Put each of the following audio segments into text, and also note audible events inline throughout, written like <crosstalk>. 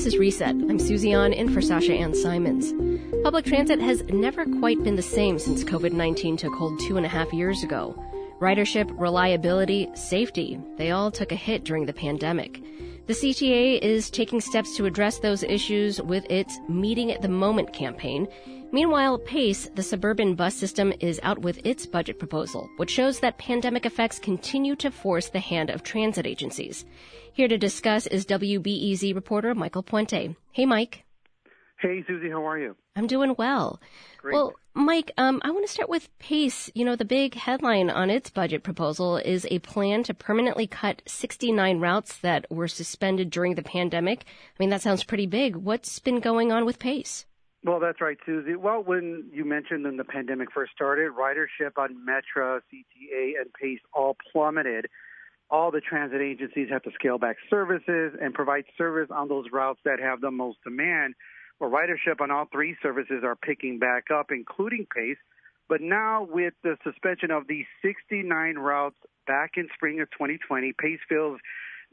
This is Reset. I'm Susie An in for Sasha Ann Simons. Public transit has never quite been the same since COVID 19 took hold two and a half years ago. Ridership, reliability, safety, they all took a hit during the pandemic. The CTA is taking steps to address those issues with its Meeting at the Moment campaign. Meanwhile, PACE, the suburban bus system, is out with its budget proposal, which shows that pandemic effects continue to force the hand of transit agencies. Here to discuss is WBEZ reporter Michael Puente. Hey, Mike. Hey, Susie, how are you? I'm doing well. Great. Well, Mike, um, I want to start with PACE. You know, the big headline on its budget proposal is a plan to permanently cut 69 routes that were suspended during the pandemic. I mean, that sounds pretty big. What's been going on with PACE? Well, that's right, Susie. Well, when you mentioned when the pandemic first started, ridership on Metra, CTA, and PACE all plummeted. All the transit agencies have to scale back services and provide service on those routes that have the most demand. Well, ridership on all three services are picking back up, including PACE. But now, with the suspension of these 69 routes back in spring of 2020, PACE feels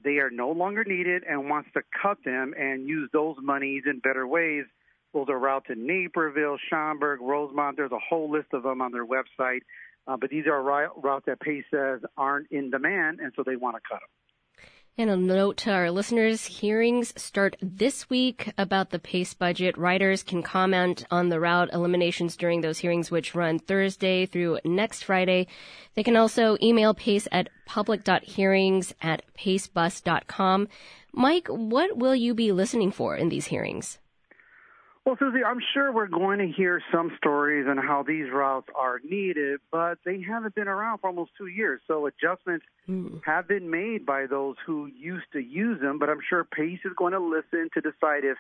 they are no longer needed and wants to cut them and use those monies in better ways those are routes in Naperville, Schaumburg, Rosemont. There's a whole list of them on their website. Uh, but these are routes that PACE says aren't in demand, and so they want to cut them. And a note to our listeners, hearings start this week about the PACE budget. Riders can comment on the route eliminations during those hearings, which run Thursday through next Friday. They can also email PACE at public.hearings at pacebus.com. Mike, what will you be listening for in these hearings? Well, Susie, I'm sure we're going to hear some stories on how these routes are needed, but they haven't been around for almost two years. So adjustments mm. have been made by those who used to use them, but I'm sure PACE is going to listen to decide if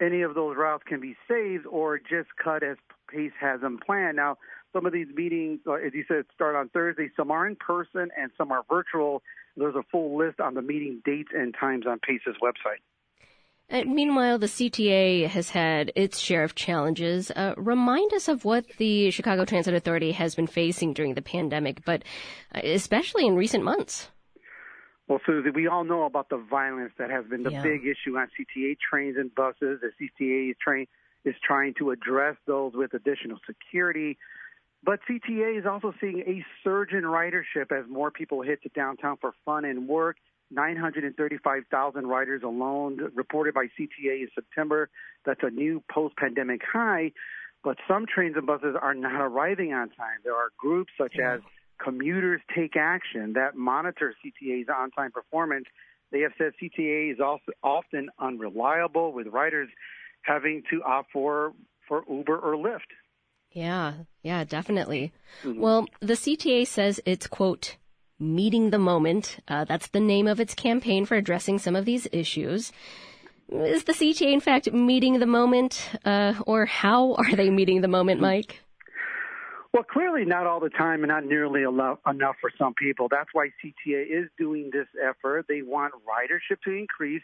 any of those routes can be saved or just cut as PACE has them planned. Now, some of these meetings, uh, as you said, start on Thursday. Some are in person and some are virtual. There's a full list on the meeting dates and times on PACE's website. Uh, meanwhile, the CTA has had its share of challenges. Uh, remind us of what the Chicago Transit Authority has been facing during the pandemic, but uh, especially in recent months. Well, Susie, we all know about the violence that has been the yeah. big issue on CTA trains and buses. The CTA is, train, is trying to address those with additional security. But CTA is also seeing a surge in ridership as more people hit to downtown for fun and work. 935,000 riders alone reported by CTA in September. That's a new post pandemic high. But some trains and buses are not arriving on time. There are groups such yeah. as Commuters Take Action that monitor CTA's on time performance. They have said CTA is also often unreliable, with riders having to opt for, for Uber or Lyft. Yeah, yeah, definitely. Mm-hmm. Well, the CTA says it's, quote, Meeting the Moment. Uh, that's the name of its campaign for addressing some of these issues. Is the CTA, in fact, meeting the moment, uh, or how <laughs> are they meeting the moment, Mike? Well, clearly not all the time and not nearly enough, for some people. That's why CTA is doing this effort. They want ridership to increase,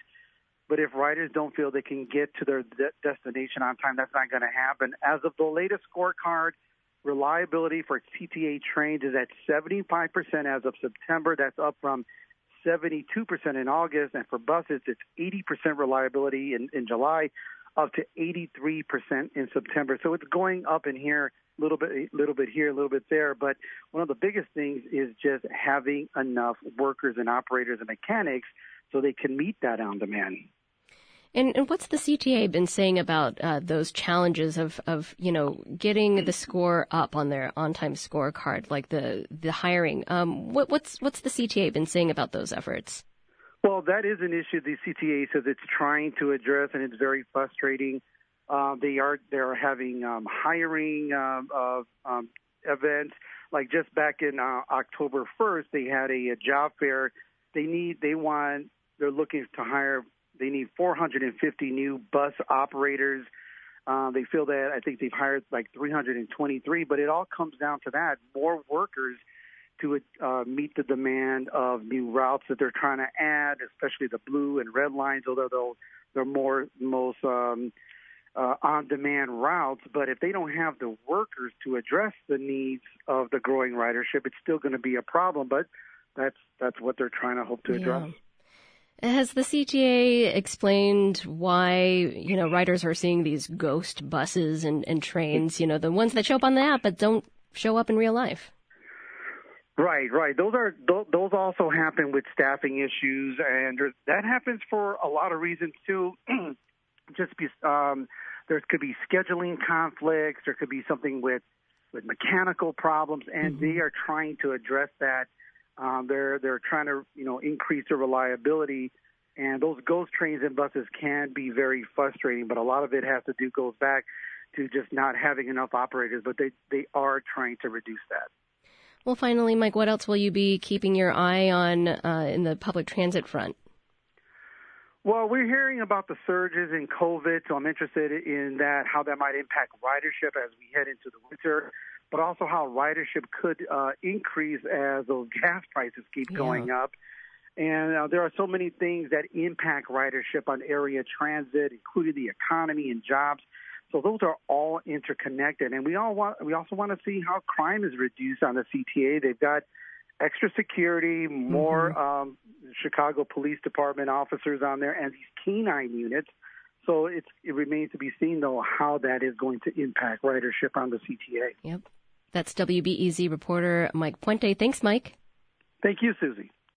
but if riders don't feel they can get to their de- destination on time, that's not going to happen. As of the latest scorecard, reliability for CTA trains is at 75% as of September. That's up from 72% in August. And for buses, it's 80% reliability in, in July, up to 83% in September. So it's going up in here a little bit, a little bit here, a little bit there. But one of the biggest things is just having enough workers and operators and mechanics so they can meet that on demand. And, and what's the CTA been saying about uh, those challenges of, of you know getting the score up on their on-time scorecard, like the the hiring? Um, what, what's what's the CTA been saying about those efforts? Well, that is an issue the CTA says it's trying to address, and it's very frustrating. Uh, they are they are having um, hiring um, uh, um, events. Like just back in uh, October 1st, they had a, a job fair. They need they want they're looking to hire they need 450 new bus operators. Uh, they feel that I think they've hired like 323, but it all comes down to that: more workers to uh, meet the demand of new routes that they're trying to add, especially the blue and red lines, although they're more most um, uh, on-demand routes. But if they don't have the workers to address the needs of the growing ridership, it's still going to be a problem. But that's that's what they're trying to hope to address. Has the CTA explained why, you know, riders are seeing these ghost buses and, and trains, you know, the ones that show up on the app but don't show up in real life? Right, right. Those are those also happen with staffing issues, and that happens for a lot of reasons too. <clears throat> Just be, um, there could be scheduling conflicts. There could be something with with mechanical problems, and mm-hmm. they are trying to address that um, they're they're trying to you know increase the reliability, and those ghost trains and buses can be very frustrating. But a lot of it has to do goes back to just not having enough operators. But they they are trying to reduce that. Well, finally, Mike, what else will you be keeping your eye on uh, in the public transit front? Well, we're hearing about the surges in COVID, so I'm interested in that, how that might impact ridership as we head into the winter but also how ridership could uh, increase as those <laughs> gas prices keep yeah. going up. And uh, there are so many things that impact ridership on area transit, including the economy and jobs. So those are all interconnected, and we all want. We also want to see how crime is reduced on the CTA. They've got extra security, more mm-hmm. um, Chicago Police Department officers on there, and these canine units. So it's, it remains to be seen, though, how that is going to impact ridership on the CTA. Yep. That's WBEZ reporter Mike Puente. Thanks, Mike. Thank you, Susie.